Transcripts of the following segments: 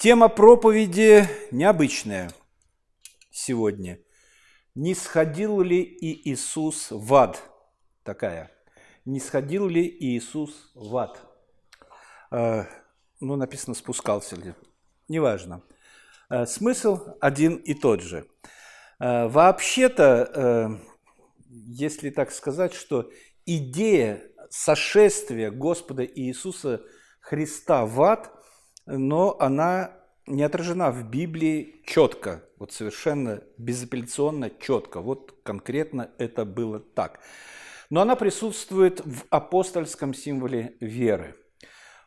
Тема проповеди необычная сегодня. Не сходил ли и Иисус в ад? Такая. Не сходил ли Иисус в ад? Э, ну, написано, спускался ли. Неважно. Э, смысл один и тот же. Э, вообще-то, если так сказать, что идея сошествия Господа Иисуса Христа в ад – но она не отражена в Библии четко, вот совершенно безапелляционно четко. Вот конкретно это было так. Но она присутствует в апостольском символе веры.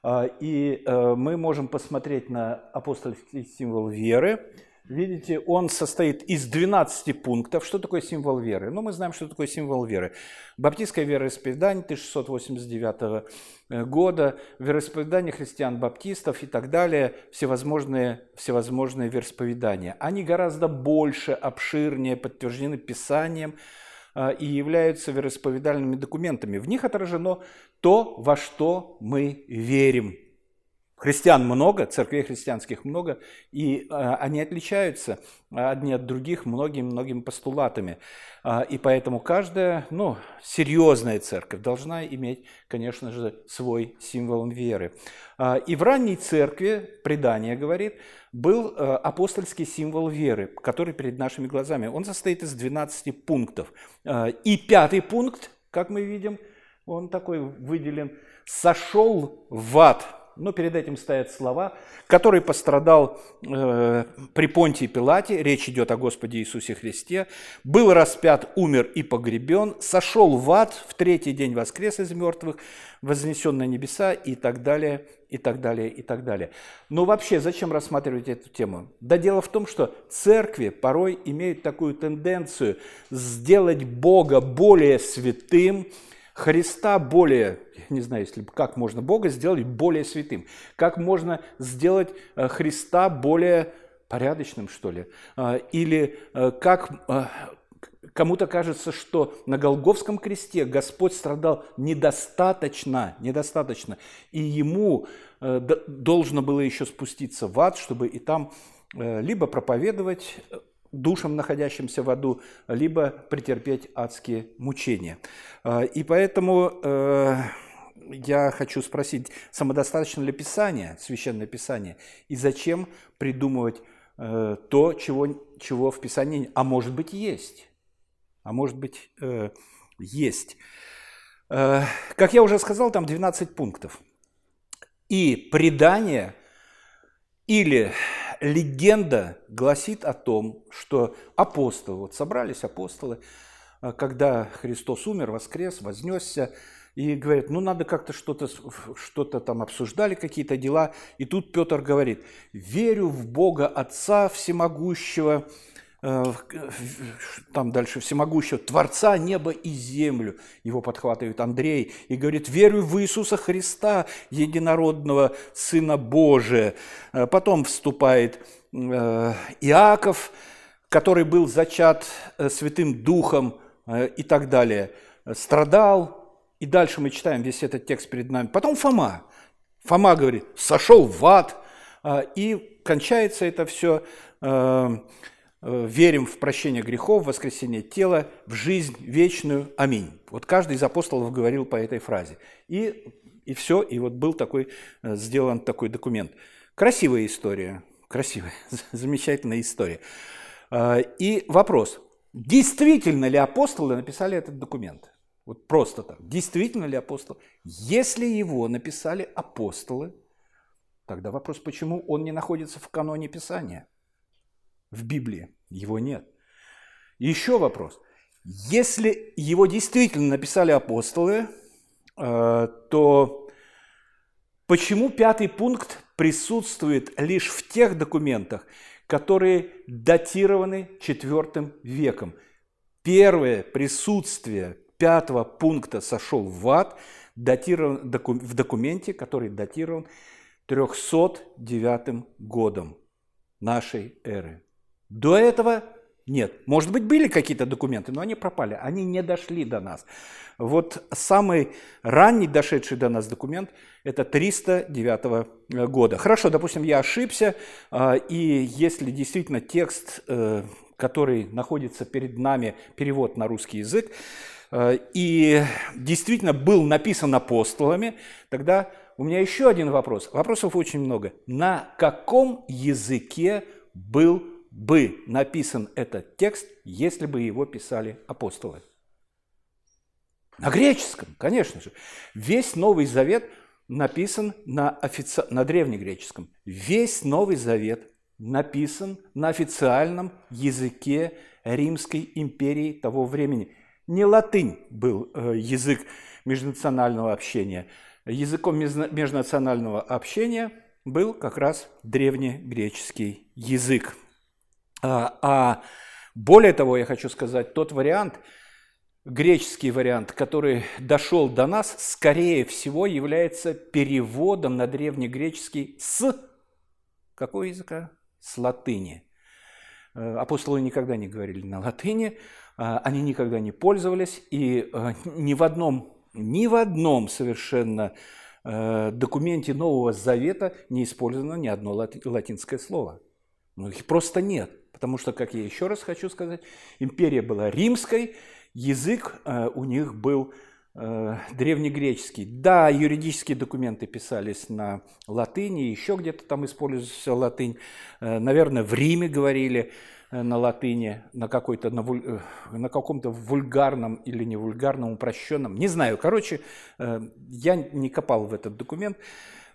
А, и э, мы можем посмотреть на апостольский символ веры – Видите, он состоит из 12 пунктов. Что такое символ веры? Ну, мы знаем, что такое символ веры. Баптистское вероисповедание 1689 э, года, вероисповедание христиан-баптистов и так далее, всевозможные, всевозможные вероисповедания. Они гораздо больше, обширнее, подтверждены Писанием э, и являются вероисповедальными документами. В них отражено то, во что мы верим – Христиан много, церквей христианских много, и а, они отличаются одни от других многими-многими постулатами. А, и поэтому каждая ну, серьезная церковь должна иметь, конечно же, свой символ веры. А, и в ранней церкви, предание говорит, был а, апостольский символ веры, который перед нашими глазами. Он состоит из 12 пунктов. А, и пятый пункт, как мы видим, он такой выделен, «сошел в ад» но перед этим стоят слова, который пострадал э, при Понтии Пилате, речь идет о Господе Иисусе Христе, был распят, умер и погребен, сошел в ад, в третий день воскрес из мертвых, вознесен на небеса и так далее, и так далее, и так далее. Но вообще, зачем рассматривать эту тему? Да дело в том, что церкви порой имеют такую тенденцию сделать Бога более святым, Христа более, не знаю, если как можно Бога сделать более святым, как можно сделать э, Христа более порядочным, что ли, э, или э, как кому-то кажется, что на Голговском кресте Господь страдал недостаточно, недостаточно, и ему должно было еще спуститься в ад, чтобы и там либо проповедовать душам, находящимся в аду, либо претерпеть адские мучения. А, и поэтому э, я хочу спросить, самодостаточно ли Писание, Священное Писание, и зачем придумывать э, то, чего, чего в Писании, а может быть, есть. А может быть, э, есть. Как я уже сказал, там 12 пунктов. И предание или легенда гласит о том, что апостолы, вот собрались апостолы, а, когда Христос умер, воскрес, вознесся, и говорят, ну надо как-то что-то что там обсуждали, какие-то дела. И тут Петр говорит, верю в Бога Отца Всемогущего, там дальше всемогущего, Творца неба и землю. Его подхватывает Андрей и говорит, верю в Иисуса Христа, единородного Сына Божия. Э, потом вступает э, Иаков, который был зачат Святым Духом и так далее. Страдал, и дальше мы читаем весь этот текст перед нами. Потом Фома. Фома говорит, сошел в ад, и кончается это все Э, верим в прощение грехов, в воскресение тела, в жизнь вечную. Аминь. Вот каждый из апостолов говорил по этой фразе. И, и все, и вот был такой, э, сделан такой документ. Красивая история, красивая, замечательная история. Э, и вопрос, действительно ли апостолы написали этот документ? Вот просто так. Действительно ли апостол? Если его написали апостолы, тогда вопрос, почему он не находится в каноне Писания? в Библии. Его нет. еще вопрос. Если его действительно написали апостолы, э, то почему пятый пункт присутствует лишь в тех документах, которые датированы IV веком? Первое присутствие пятого пункта «сошел в ад» датирован в документе, который датирован 309 годом нашей эры. До этого Нет. Может быть, были какие-то документы, но они пропали, они не дошли до нас. Вот самый ранний дошедший до нас документ – это 309 э, года. Хорошо, допустим, я ошибся, а, и если действительно текст, э, который находится перед нами, перевод на русский язык, э, и действительно был написан апостолами, тогда у меня еще один вопрос. Вопросов очень много. На каком языке был бы написан этот текст, если бы его писали апостолы? На греческом, конечно же. Весь Новый Завет написан на, офици... на древнегреческом. Весь Новый Завет написан на официальном языке Римской империи того времени. Не латынь был э, язык межнационального общения. Языком межнационального общения был как раз древнегреческий язык. А, а более того, я хочу сказать, тот вариант, греческий вариант, который дошел до нас, скорее всего, является переводом на древнегреческий с какого языка? С латыни. Э, апостолы никогда не говорили на латыни, а, они никогда не пользовались, и э, ни в одном, ни в одном совершенно э, документе Нового Завета не использовано ни одно латинское слово. Ну, их просто нет. Потому что, как я еще раз хочу сказать, империя была римской, язык э, у них был э, древнегреческий. Да, юридические документы писались на латыни, еще где-то там использовался латынь. Э, наверное, в Риме говорили на латыни, на, какой-то, на, вуль, на каком-то вульгарном или не вульгарном, упрощенном. Не знаю, короче, я не копал в этот документ.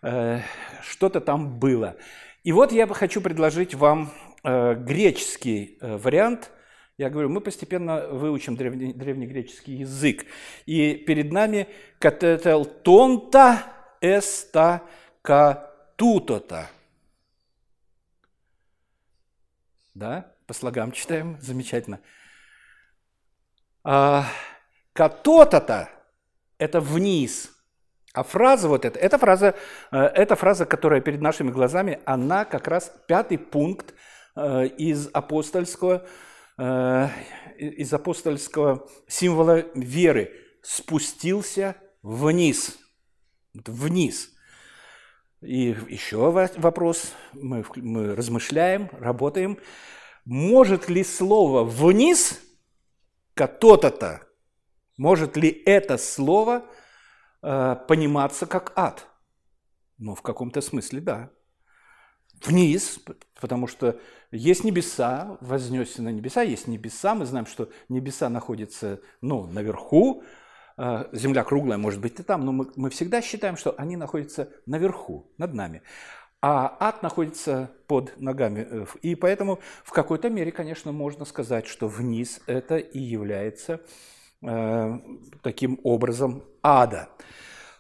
Что-то там было. И вот я бы хочу предложить вам греческий э, вариант. Я говорю, мы постепенно выучим древне, древнегреческий язык. И перед нами катетел тонта эста катутота. Да, по слогам читаем, замечательно. А, катотата – это вниз – а фраза вот эта, эта фраза, э, эта фраза, которая перед нашими глазами, она как раз пятый пункт э, из апостольского, э, из апостольского символа веры. Спустился вниз. Вниз. И еще вопрос, мы, мы размышляем, работаем. Может ли слово «вниз» то-то-то, может ли это слово – Э, пониматься как ад. Ну, в каком-то смысле, да. Вниз, потому что есть небеса, вознесся на небеса, есть небеса, мы знаем, что небеса находятся, ну, наверху, э, земля круглая, может быть, и там, но мы, мы всегда считаем, что они находятся наверху, над нами. А ад находится под ногами. Э, и поэтому в какой-то мере, конечно, можно сказать, что вниз это и является Э, таким образом ада.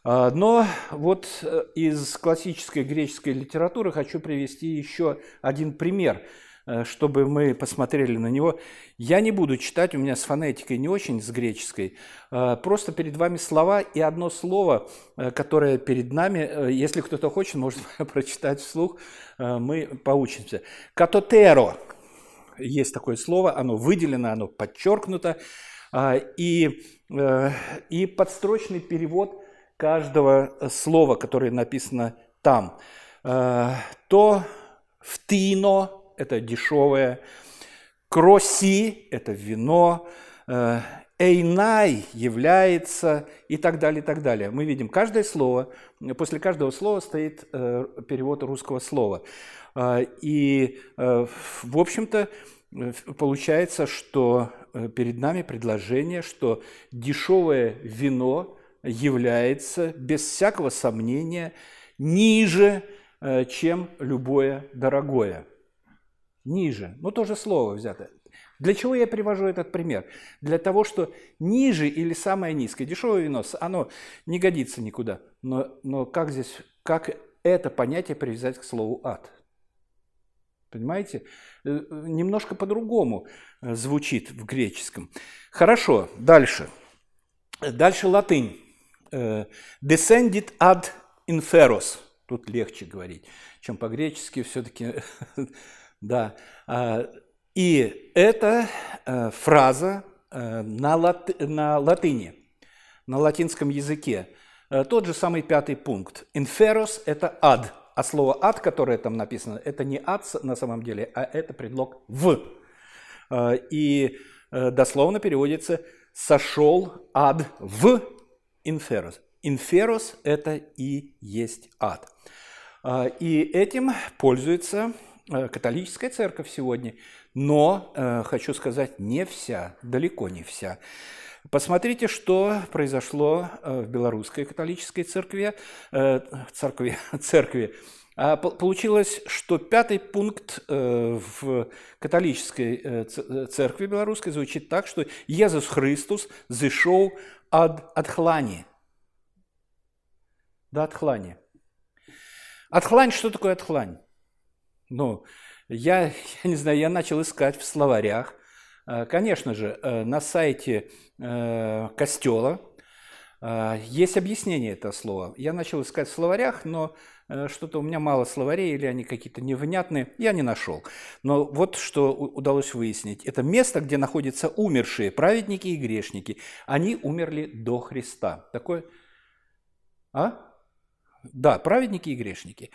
А, но вот э, из классической греческой литературы хочу привести еще один пример, э, чтобы мы посмотрели на него. Я не буду читать, у меня с фонетикой не очень, с греческой. Просто перед вами слова и одно слово, которое перед нами, если кто-то хочет, может прочитать вслух, мы поучимся. Катотеро. Есть такое слово, оно выделено, оно подчеркнуто. А, и, э, и подстрочный перевод каждого слова, которое написано там. Э, то втино – это дешевое, кроси – это вино, э, эйнай является и так далее, и так далее. Мы видим каждое слово, после каждого слова стоит перевод русского слова. И, в общем-то, получается, что Э, перед нами предложение, что дешевое вино является без всякого сомнения ниже, э, чем любое дорогое. Ниже. Ну, тоже слово взято. Для чего я привожу этот пример? Для того, что ниже или самое низкое, дешевое вино, оно не годится никуда. Но, но как здесь, как это понятие привязать к слову ад? Понимаете? Э, немножко по-другому э, звучит в греческом. Хорошо, дальше. Дальше латынь. Э, Descended ad inferos. Тут легче говорить, чем по-гречески все-таки. да. А, И это фраза на, лат... на латыни, на латинском языке. Тот же самый пятый пункт. Инферос – это ад, а слово ад, которое там написано, это не ад на самом деле, а это предлог в. И дословно переводится «сошел ад в инферос». Инферос – это и есть ад. А, и этим пользуется э, католическая церковь сегодня, но, э, хочу сказать, не вся, далеко не вся. Посмотрите, что произошло э, в белорусской католической церкви, церкви, церкви. А, получилось, что пятый пункт в католической церкви белорусской звучит так, что Иисус Христос зашел от отхлани – до отхлани. Отхлань, что такое отхлань? Ну, я, я не знаю, я начал искать в словарях. Э, конечно же, э, на сайте э, костела есть объяснение этого слова. Я начал искать в словарях, но что-то у меня мало словарей, или они какие-то невнятные, я не нашел. Но вот что удалось выяснить. Это место, где находятся умершие праведники и грешники. Они умерли до Христа. Такое... А? Да, праведники и грешники.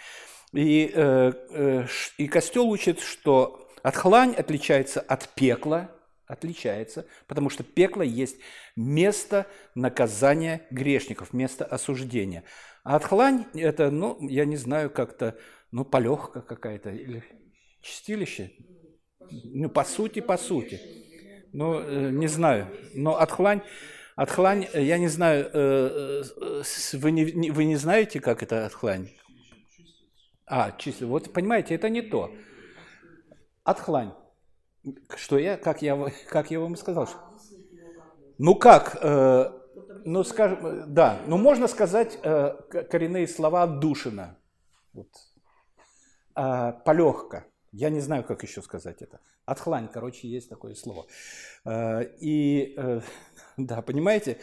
И, э, э, и Костел учит, что отхлань отличается от пекла, отличается, потому что пекло есть место наказания грешников, место осуждения. А отхлань – это, ну, я не знаю, как-то, ну, полегка какая-то, или чистилище. Ну, по сути, по сути. Ну, э, не знаю. Но отхлань Отхлань, э, я не знаю, э, вы не, вы не знаете, как это отхлань? А, чисто. Вот понимаете, это не то. Отхлань. Что я, как я, как я вам сказал? Ну как? ну скажем, да. Ну можно сказать коренные слова отдушина. Вот. А, полегка. Я не знаю, как еще сказать это. Отхлань, короче, есть такое слово. И Да, понимаете?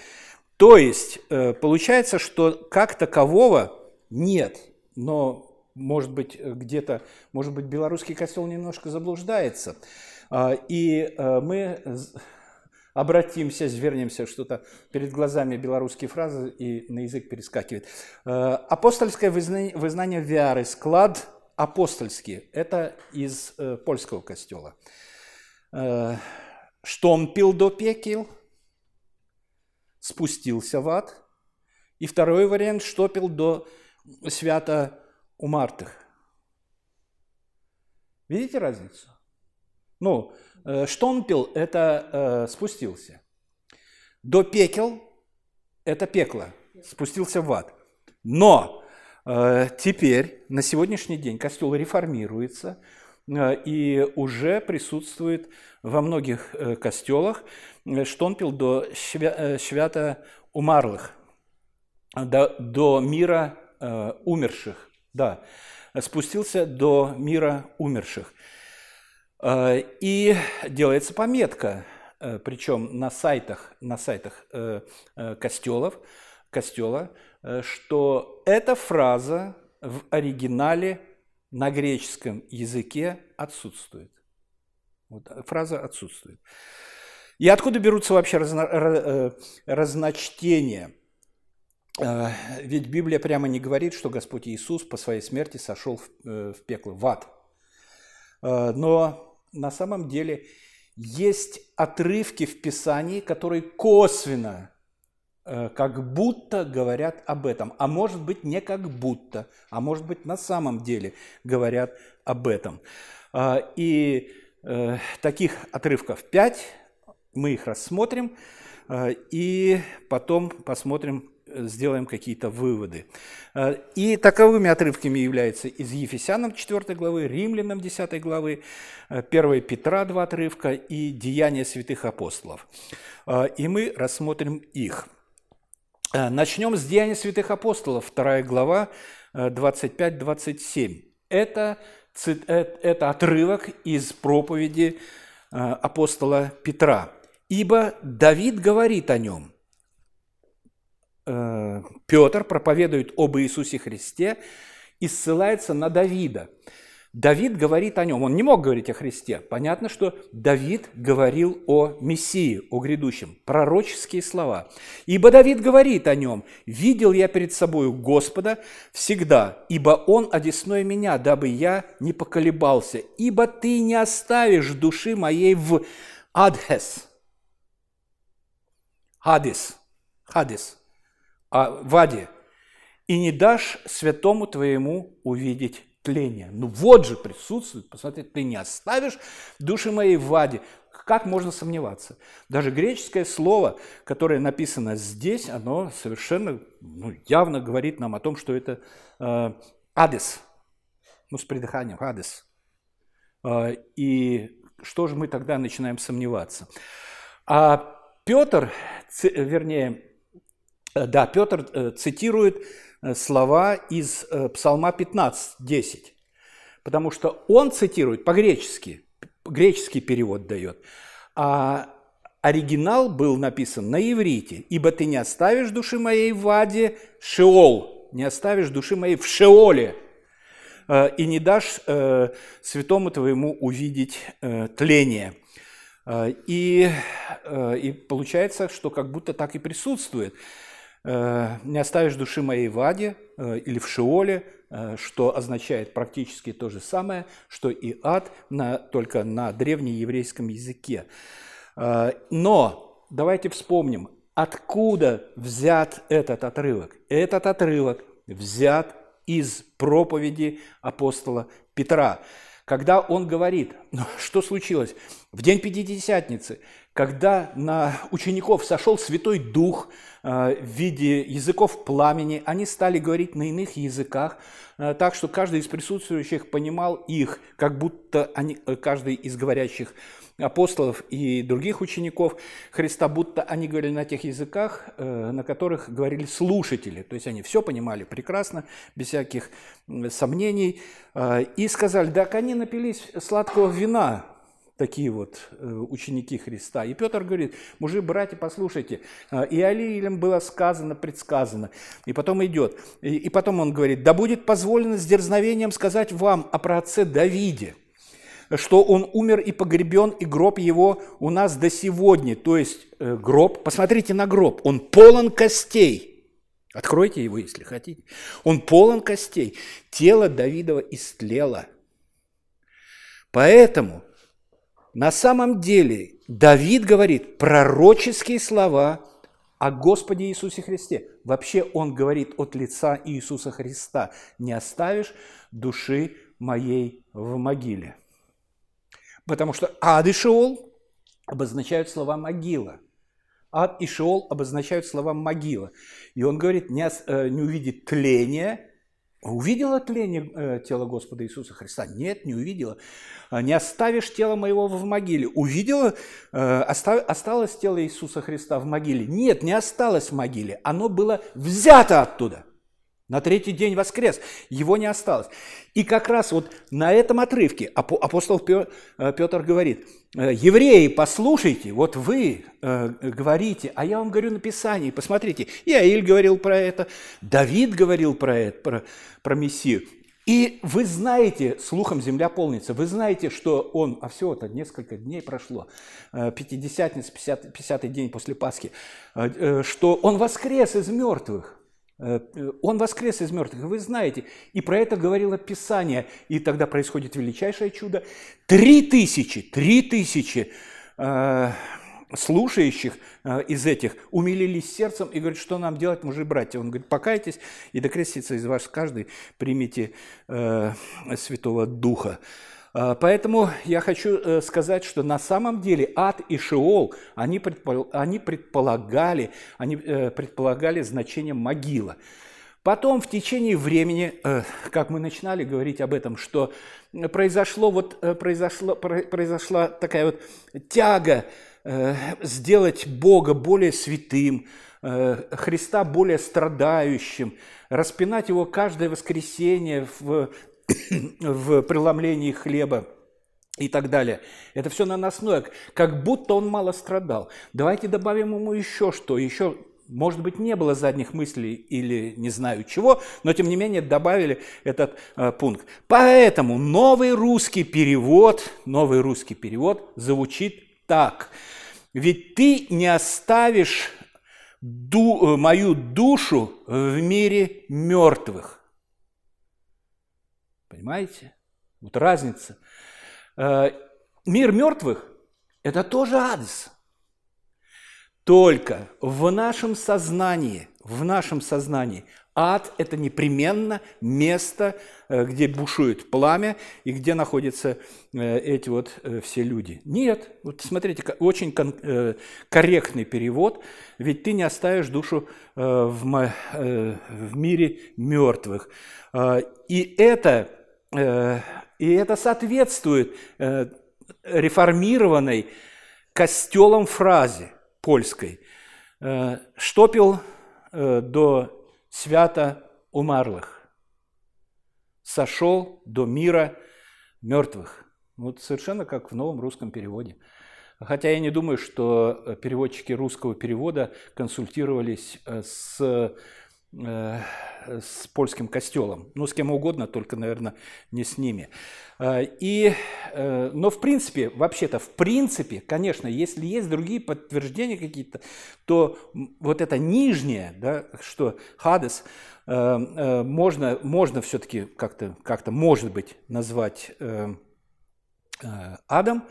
То есть э, получается, что как такового нет, но может быть где-то, может быть белорусский костел немножко заблуждается. А, и э, мы обратимся, звернемся, что-то перед глазами белорусские фразы и на язык перескакивает. Э, апостольское вызнание, вызнание веры, склад апостольский, это из польского костела. Что он пил до пекил – спустился в ад. И второй вариант – штопил до свято умартых. Видите разницу? Ну, э, штомпил – это э, спустился. До пекел – это пекло, спустился в ад. Но э, теперь, на сегодняшний день, костел реформируется – Э, и уже присутствует во многих э, костелах э, штонпил до свята умарлых, до, до мира умерших, да, спустился до мира умерших. И делается пометка, причем на сайтах, на сайтах костелов, костела, что эта фраза в оригинале на греческом языке отсутствует. Вот фраза отсутствует. И откуда берутся вообще разно, э, разночтения? Э, ведь Библия прямо не говорит, что Господь Иисус по своей смерти сошел в, э, в пекло, в ад. Но на самом деле есть отрывки в Писании, которые косвенно Э, как будто говорят об этом, а может быть не как будто, а может быть на самом деле говорят об этом. А, и э, таких отрывков пять, мы их рассмотрим э, и потом посмотрим, сделаем какие-то выводы. И таковыми отрывками являются из Ефесянам 4 главы, Римлянам 10 главы, 1 Петра 2 отрывка и Деяния святых апостолов. И мы рассмотрим их. Э, начнем с Деяния святых апостолов, 2 глава, 25-27. Э, это, э, это отрывок из проповеди апостола Петра. «Ибо Давид говорит о нем». Петр проповедует об Иисусе Христе и ссылается на Давида. Давид говорит о нем. Он не мог говорить о Христе. Понятно, что Давид говорил о Мессии, о грядущем. Пророческие слова. Ибо Давид говорит о нем. «Видел я перед собою Господа всегда, ибо Он одесной меня, дабы я не поколебался. Ибо Ты не оставишь души моей в Адхес». Хадис. Хадис. А, в Аде. «И не дашь святому твоему увидеть тления. Ну вот же присутствует, посмотри, ты не оставишь души моей в аде. Как можно сомневаться? Даже греческое слово, которое написано здесь, оно совершенно ну, явно говорит нам о том, что это э, адес, ну с придыханием, адес. Э, и что же мы тогда начинаем сомневаться? А Петр, вернее, да, Петр э, цитирует Э, слова из э, Псалма 15, 10. Потому что он цитирует по-гречески, греческий перевод дает. А оригинал был написан на иврите. «Ибо ты не оставишь души моей в аде Шеол, не оставишь души моей в Шеоле, э, и не дашь святому твоему увидеть тление». И, и получается, что как будто так и присутствует – Э, «Не оставишь души моей в аде» э, или в Шиоле, э, что означает практически то же самое, что и ад, на, только на древнееврейском языке. Но давайте вспомним, откуда взят этот отрывок. Этот отрывок взят из проповеди апостола Петра, когда он говорит, что случилось? В день Пятидесятницы, когда на учеников сошел Святой Дух – Э, в виде языков пламени. Они стали говорить на иных языках, э, так что каждый из присутствующих понимал их, как будто они, э, каждый из говорящих апостолов и других учеников Христа, будто они говорили на тех языках, на которых говорили слушатели. То есть они все понимали прекрасно, без всяких сомнений. И сказали, так они напились сладкого вина, такие вот э, ученики Христа. И Петр говорит, мужи, братья, послушайте, э, и Алиилем было сказано, предсказано. И потом идет, и, и потом он говорит, да будет позволено с дерзновением сказать вам о праотце Давиде, что он умер и погребен, и гроб его у нас до сегодня. То есть э, гроб, посмотрите на гроб, он полон костей. Откройте его, если хотите. Он полон костей. Тело Давидова истлело. Поэтому на самом деле Давид говорит пророческие слова о Господе Иисусе Христе. Вообще он говорит от лица Иисуса Христа. «Не оставишь души моей в могиле». Потому что ад и Шеол обозначают слова «могила». Ад и Шеол обозначают слова «могила». И он говорит, не, э, не увидит тления, Увидела тление э, тела Господа Иисуса Христа? Нет, не увидела. А, не оставишь тело моего в могиле. Увидела, э, осталось тело Иисуса Христа в могиле? Нет, не осталось в могиле. Оно было взято оттуда. На третий день воскрес. Его не осталось. И как раз вот на этом отрывке апостол э, Петр говорит, «Э, евреи, послушайте, вот вы э, говорите, а я вам говорю на Писании, посмотрите, и говорил про это, Давид говорил про это, про, про Мессию. И вы знаете, слухом земля полнится, вы знаете, что он, а всего-то несколько дней прошло, Пятидесятница, 50, 50 день после Пасхи, что он воскрес из мертвых. Э, он воскрес из мертвых, вы знаете. И про это говорило Писание. И тогда происходит величайшее чудо. Три тысячи, три тысячи э, слушающих э, из этих умилились сердцем и говорят, что нам делать, мужи братья. Он говорит, покайтесь и докрестится из вас каждый, примите э, Святого Духа. А, поэтому я хочу э, сказать, что на самом деле ад и Шеол, они, предполагали, они э, предполагали значение могила. Потом в течение времени, э, как мы начинали говорить об этом, что произошло вот, произошло, произошла такая вот тяга сделать Бога более святым, Христа более страдающим, распинать его каждое воскресенье в в преломлении хлеба и так далее. Это все наносное, как будто он мало страдал. Давайте добавим ему еще что, еще Может быть, не было задних мыслей или не знаю чего, но тем не менее добавили этот э, пункт. Поэтому новый русский перевод, новый русский перевод звучит так. Ведь ты не оставишь ду, э, мою душу в мире мертвых. Понимаете? Вот разница. Э, мир мертвых – это тоже адрес. Только в нашем сознании, в нашем сознании ад – это непременно место, э, где бушует пламя и где находятся э, эти вот все люди. Нет, вот смотрите, очень корректный перевод, ведь ты не оставишь душу в мире мертвых. И это, и это соответствует реформированной костелом фразе – польской. Э, Штопил э, до свята умарлых. Сошел до мира мертвых. Вот совершенно как в новом русском переводе. Хотя я не думаю, что переводчики русского перевода консультировались э, с с польским костелом. Ну, с кем угодно, только, наверное, не с ними. А, и, э, но в принципе, вообще-то, в принципе, конечно, если есть другие подтверждения какие-то, то вот это нижнее, да, что Хадес, э, э, можно, можно все-таки как-то, как-то, может быть, назвать адом,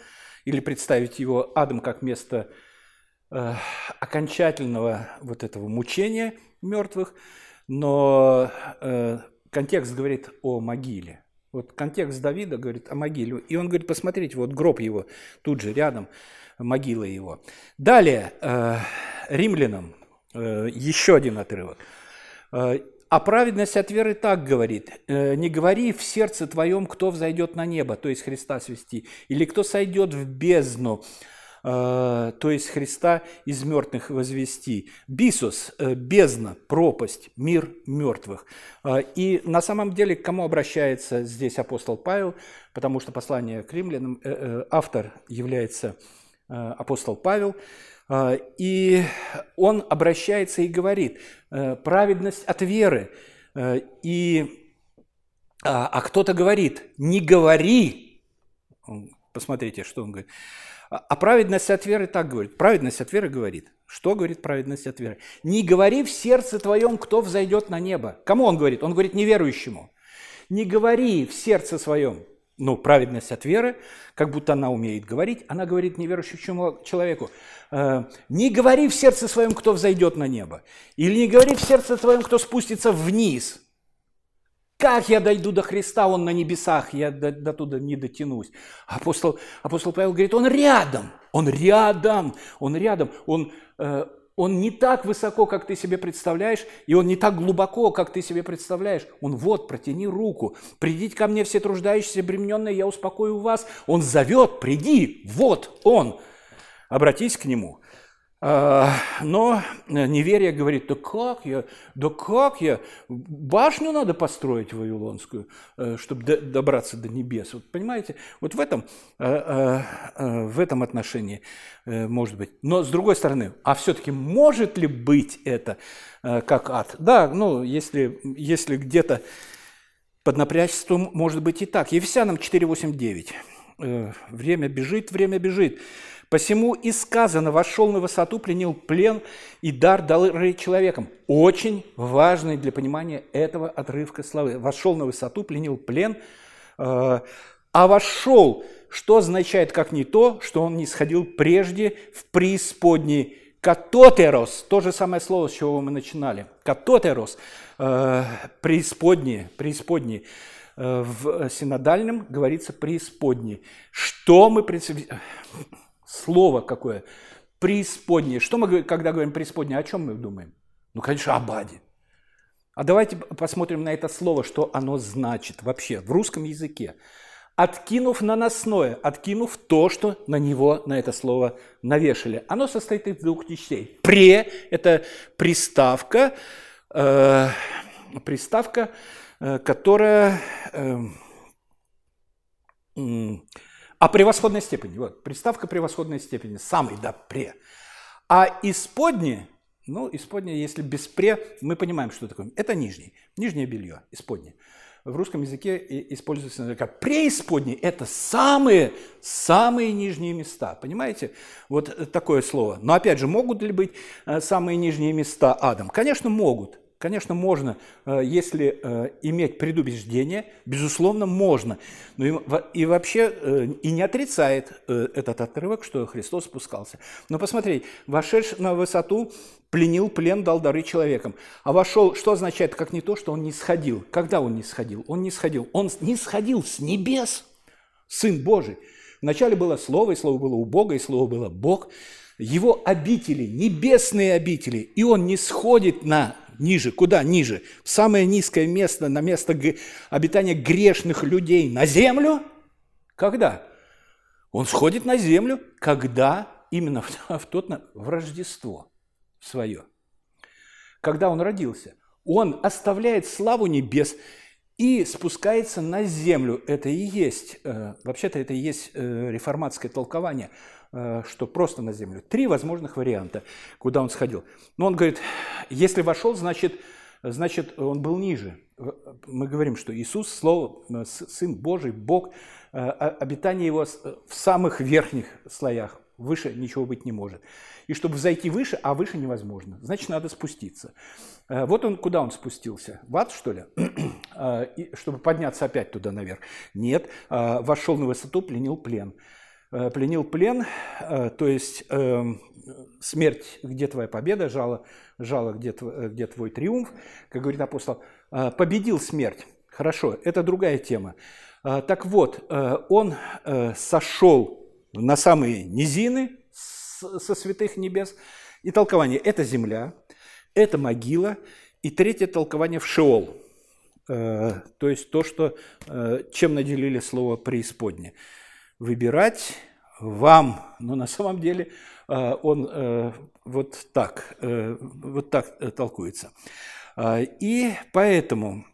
или представить его адом как место окончательного вот этого мучения мертвых – но э, контекст говорит о могиле. Вот контекст Давида говорит о могиле. И он говорит, посмотрите, вот гроб его тут же рядом, могила его. Далее, э, римлянам, э, еще один отрывок. Э, а праведность от веры так говорит, э, не говори в сердце твоем, кто взойдет на небо, то есть Христа свести, или кто сойдет в бездну, Э, то есть Христа из мертвых возвести. Бисус, э, бездна, пропасть, мир мертвых. Э, и на самом деле к кому обращается здесь апостол Павел, потому что послание к римлянам, автор является апостол Павел, и он обращается и говорит, праведность от веры. И, а, а кто-то говорит, не говори, посмотрите, что он говорит, а, а праведность от веры так говорит. Праведность от веры говорит. Что говорит праведность от веры? Не говори в сердце твоем, кто взойдет на небо. Кому он говорит? Он говорит неверующему. Не говори в сердце своем, ну, праведность от веры, как будто она умеет говорить, она говорит неверующему человеку, э, не говори в сердце своем, кто взойдет на небо, или не говори в сердце своем, кто спустится вниз, как я дойду до Христа, Он на небесах, я до, до туда не дотянусь. Апостол, апостол Павел говорит, Он рядом, Он рядом, Он рядом, Он, э, он не так высоко, как ты себе представляешь, и Он не так глубоко, как ты себе представляешь. Он вот, протяни руку, придите ко мне все труждающиеся, бремененные, я успокою вас. Он зовет, приди, вот Он. Обратись к Нему. А, но неверие говорит, да как я, да как я, башню надо построить Вавилонскую, э, чтобы добраться до небес. Вот понимаете, вот в этом, э, э, в этом отношении может быть. Но с другой стороны, а все-таки может ли быть это как ад? Да, ну, если, если где-то поднапрячься, то может быть и так. Ефесянам 4.8.9. Время бежит, время бежит. Посему и сказано, вошел на высоту, пленил плен и дар дал человекам. Очень важный для понимания этого отрывка славы. Вошел на высоту, пленил плен, э, а вошел, что означает как не то, что он не сходил прежде в преисподней. Катотерос, то же самое слово, с чего мы начинали. Катотерос, э, преисподние, преисподние. Э, в синодальном говорится преисподние. Что мы Слово какое? Преисподнее. Что мы, когда говорим преисподнее, о чем мы думаем? Ну, конечно, о Баде. А давайте посмотрим на это слово, что оно значит вообще в русском языке. Откинув наносное, откинув то, что на него, на это слово навешали. Оно состоит из двух частей. Пре – это приставка, э, приставка, э, которая э, о превосходной степени. Вот, приставка превосходной степени, самый, да, пре. А исподне, Ну, исподнее, если без пре, мы понимаем, что такое. Это нижний, нижнее белье, исподнее. В русском языке используется как преисподнее. Это самые, самые нижние места. Понимаете? Вот такое слово. Но опять же, могут ли быть э, самые нижние места адом? Конечно, могут. Конечно, можно, э, если э, иметь предубеждение, безусловно, можно. Но и вообще э, и не отрицает этот отрывок, что Христос спускался. Но посмотрите, вошедший на высоту, пленил плен, дал дары человекам. А вошел, что означает, как не то, что он не сходил. Когда он не сходил? Он не сходил. Он не сходил с небес, Сын Божий. Вначале было Слово, и Слово было у Бога, и Слово было Бог. Его обители, небесные обители, и он не сходит на ниже, куда ниже? В самое низкое место, на место обитания грешных людей, на землю? Когда? Он сходит на землю, когда именно в, в тот в Рождество свое. Когда он родился, он оставляет славу небес и спускается на землю. Это и есть, э, вообще-то это и есть э, реформатское толкование – что просто на землю. Три возможных варианта, куда он сходил. Но он говорит, если вошел, значит, значит он был ниже. Мы говорим, что Иисус, Слово, э, Сын Божий, Бог, э, обитание Его в самых верхних слоях, выше ничего быть не может. И чтобы зайти выше, а выше невозможно, значит, надо спуститься. Вот он, куда он спустился? В ад, что ли? Чтобы подняться опять туда наверх? Нет, вошел на высоту, пленил плен. Э, пленил плен, э, то есть эм, смерть, где твоя победа, жало, жало где, где твой триумф, как говорит апостол, э, победил смерть. Хорошо, это другая тема. Так вот, он сошел на самые низины со святых небес, и толкование – это земля, это могила, и третье толкование – в Шеол, то есть то, что, чем наделили слово «преисподне» выбирать вам, но на самом деле э, он э, вот так, э, вот так толкуется. И поэтому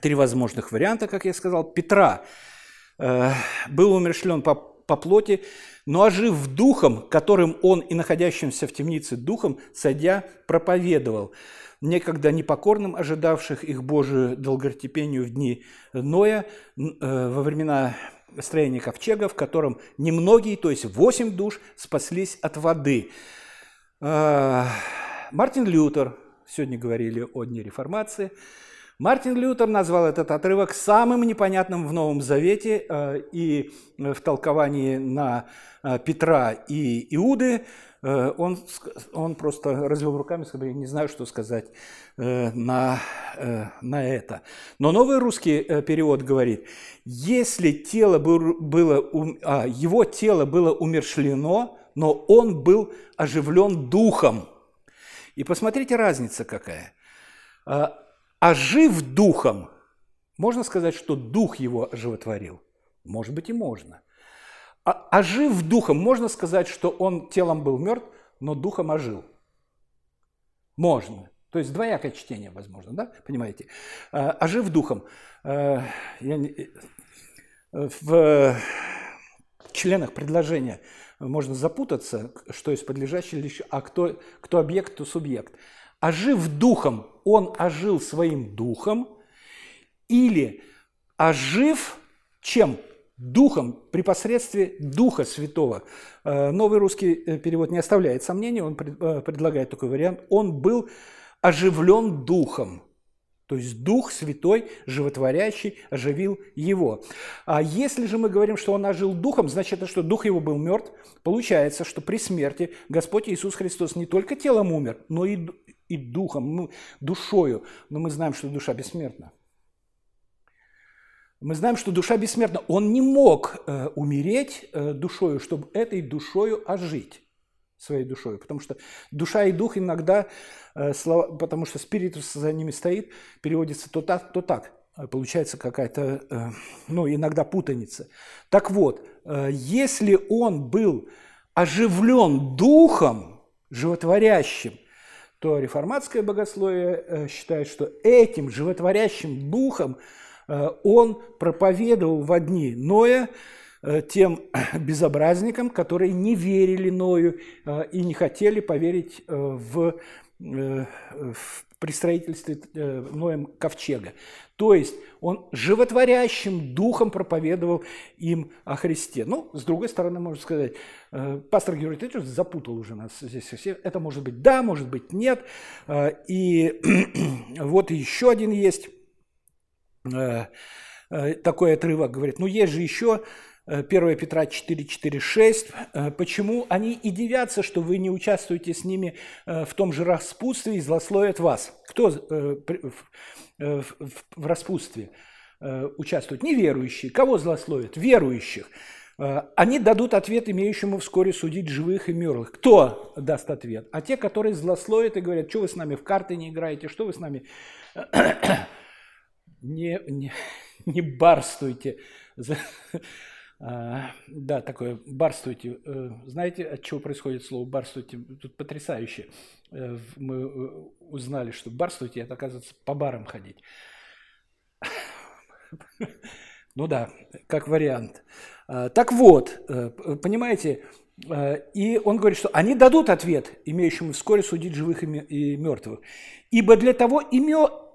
три возможных варианта, как я сказал. Петра был умершлен по, по плоти, но ожив духом, которым он и находящимся в темнице духом, сойдя, проповедовал некогда непокорным, ожидавших их Божию долготерпению в дни Ноя, во времена строение ковчега, в котором немногие, то есть восемь душ, спаслись от воды. А, Мартин Лютер, сегодня говорили о Дне Реформации, Мартин Лютер назвал этот отрывок самым непонятным в Новом Завете а, и в толковании на а, Петра и Иуды он, он просто развел руками сказал, я не знаю, что сказать э, на, э, на это. Но новый русский перевод говорит, если тело было, а, его тело было умершлено, но он был оживлен духом. И посмотрите, разница какая. Ожив духом, можно сказать, что дух его оживотворил? Может быть и можно. А, ожив духом, можно сказать, что он телом был мертв, но духом ожил? Можно. То есть двоякое чтение возможно, да? Понимаете? А, ожив духом. А, я не... В членах предложения можно запутаться, что есть подлежащий лишь, а кто, кто объект, кто субъект. Ожив духом, он ожил своим духом, или ожив чем? Духом, при посредстве Духа Святого. Э, новый русский э, перевод не оставляет сомнений, он э, предлагает такой вариант. Он был оживлен Духом. То есть Дух Святой, животворящий, оживил его. А если же мы говорим, что он ожил Духом, значит, это что Дух его был мертв. Получается, что при смерти Господь Иисус Христос не только телом умер, но и, и Духом, ну, душою. Но мы знаем, что душа бессмертна. Мы знаем, что душа бессмертна. Он не мог э, умереть э, душою, чтобы этой душою ожить своей душой. Потому что душа и дух иногда, э, слова, потому что спиритус за ними стоит, переводится то так, то так. Получается какая-то, э, ну, иногда путаница. Так вот, э, если он был оживлен духом, животворящим, то реформатское богословие э, считает, что этим животворящим духом – Э, он проповедовал в дни Ноя, э, тем безобразникам, которые не верили Ною э, и не хотели поверить э, в, в при строительстве Ноем ковчега. То есть он животворящим духом проповедовал им о Христе. Ну, с другой стороны, можно сказать, пастор Георгий, ты что запутал уже нас здесь все. Это может быть да, может быть нет. И вот еще один есть такой отрывок, говорит, ну есть же еще 1 Петра 4.4.6. Э, почему они и девятся, что вы не участвуете с ними э, в том же распутстве и злословят вас? Кто э, в распутстве участвует? Неверующие. Кого злословят? Верующих. Они дадут ответ имеющему вскоре судить живых и мертвых. Кто даст ответ? А те, которые злословят и говорят, что вы с нами в карты не играете, что вы с нами не, не, не барствуйте. А, да, такое барствуйте. Э, знаете, от чего происходит слово барствуйте? Тут потрясающе. Э, мы э, узнали, что барствуйте – это, оказывается, по барам ходить. Ну да, как вариант. А, так вот, понимаете, и он говорит, что они дадут ответ, имеющему вскоре судить живых и мертвых. Ибо для того и,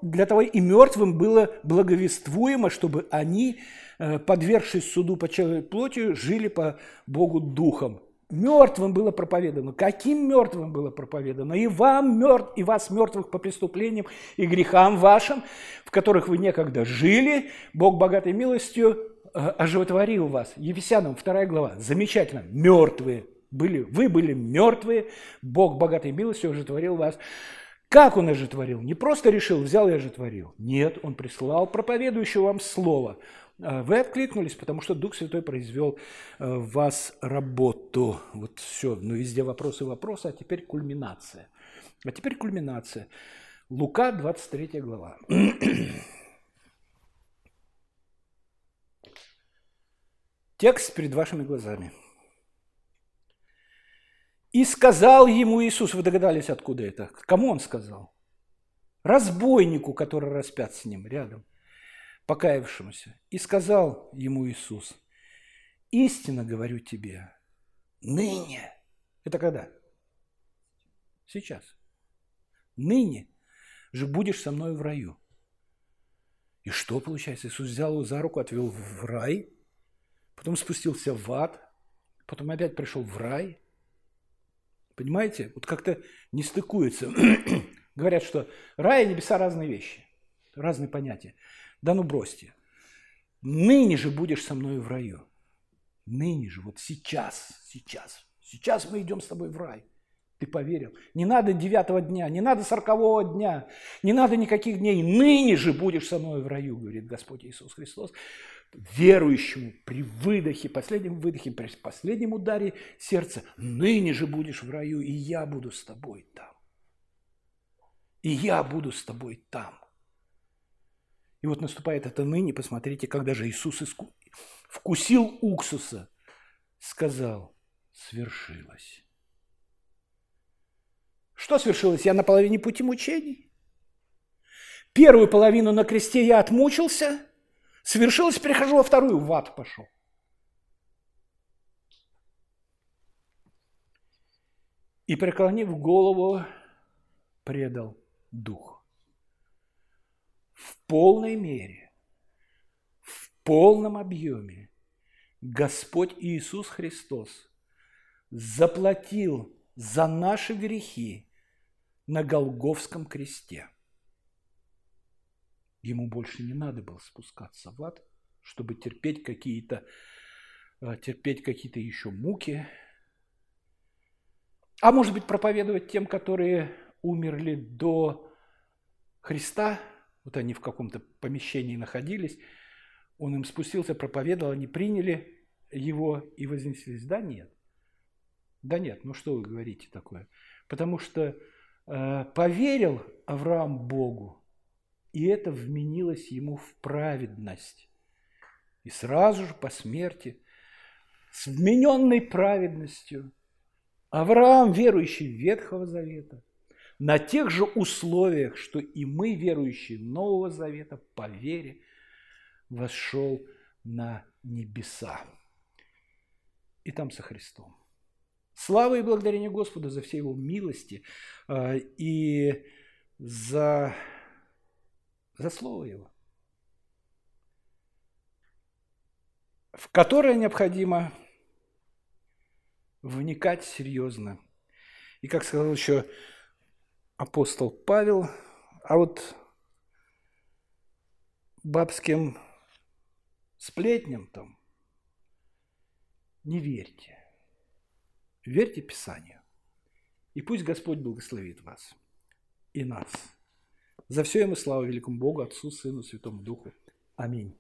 для того и мертвым было благовествуемо, чтобы они Э, подвергшись суду по человеку плотью, жили по Богу духом. Мертвым было проповедано. Каким мертвым было проповедано? И вам мертв, и вас мертвых по преступлениям и грехам вашим, в которых вы некогда жили, Бог богатой милостью э, оживотворил вас. Ефесянам 2 глава. Замечательно. Мертвые были. Вы были мертвые, Бог богатой милостью оживотворил вас. Как он ожитворил? Не просто решил, взял и ожитворил. Нет, он прислал проповедующего вам слово. А, вы откликнулись, потому что Дух Святой произвел э, в вас работу. Вот все, ну везде вопросы, вопросы, а теперь кульминация. А теперь кульминация. Лука, 23 глава. Текст перед вашими глазами. «И сказал ему Иисус», вы догадались, откуда это? Кому он сказал? Разбойнику, который распят с ним рядом покаявшемуся. И сказал ему Иисус, истинно говорю тебе, ныне. Это когда? Сейчас. Ныне же будешь со мной в раю. И что получается? Иисус взял его за руку, отвел в рай, потом спустился в ад, потом опять пришел в рай. Понимаете? Вот как-то не стыкуется. Говорят, что рай и небеса разные вещи, разные понятия. Да ну бросьте. Ныне же будешь со мной в раю. Ныне же, вот сейчас, сейчас. Сейчас мы идем с тобой в рай. Ты поверил. Не надо девятого дня, не надо сорокового дня, не надо никаких дней. Ныне же будешь со мной в раю, говорит Господь Иисус Христос. Верующему при выдохе, последнем выдохе, при последнем ударе сердца, ныне же будешь в раю, и я буду с тобой там. И я буду с тобой там. И вот наступает это ныне, посмотрите, когда же Иисус иску... вкусил уксуса, сказал, свершилось. Что свершилось? Я на половине пути мучений. Первую половину на кресте я отмучился, свершилось, прихожу во вторую, в ад пошел. И, преклонив голову, предал дух в полной мере, в полном объеме Господь Иисус Христос заплатил за наши грехи на Голговском кресте. Ему больше не надо было спускаться в ад, чтобы терпеть какие-то э, терпеть какие-то еще муки, а может быть проповедовать тем, которые умерли до Христа – вот они в каком-то помещении находились, он им спустился, проповедовал, они приняли его и вознеслись. Да, нет. Да нет, ну что вы говорите такое? Потому что э, поверил Авраам Богу, и это вменилось ему в праведность. И сразу же по смерти, с вмененной праведностью, Авраам, верующий Ветхого Завета – на тех же условиях, что и мы, верующие Нового Завета, по вере, вошел на небеса. и там со Христом. Слава и благодарение Господу за все Его милости э, и за, за Слово Его, в которое необходимо вникать серьезно. И, как сказал еще апостол Павел, а вот бабским сплетням там не верьте. Верьте Писанию. И пусть Господь благословит вас и нас. За все ему славу великому Богу, Отцу, Сыну, Святому Духу. Аминь.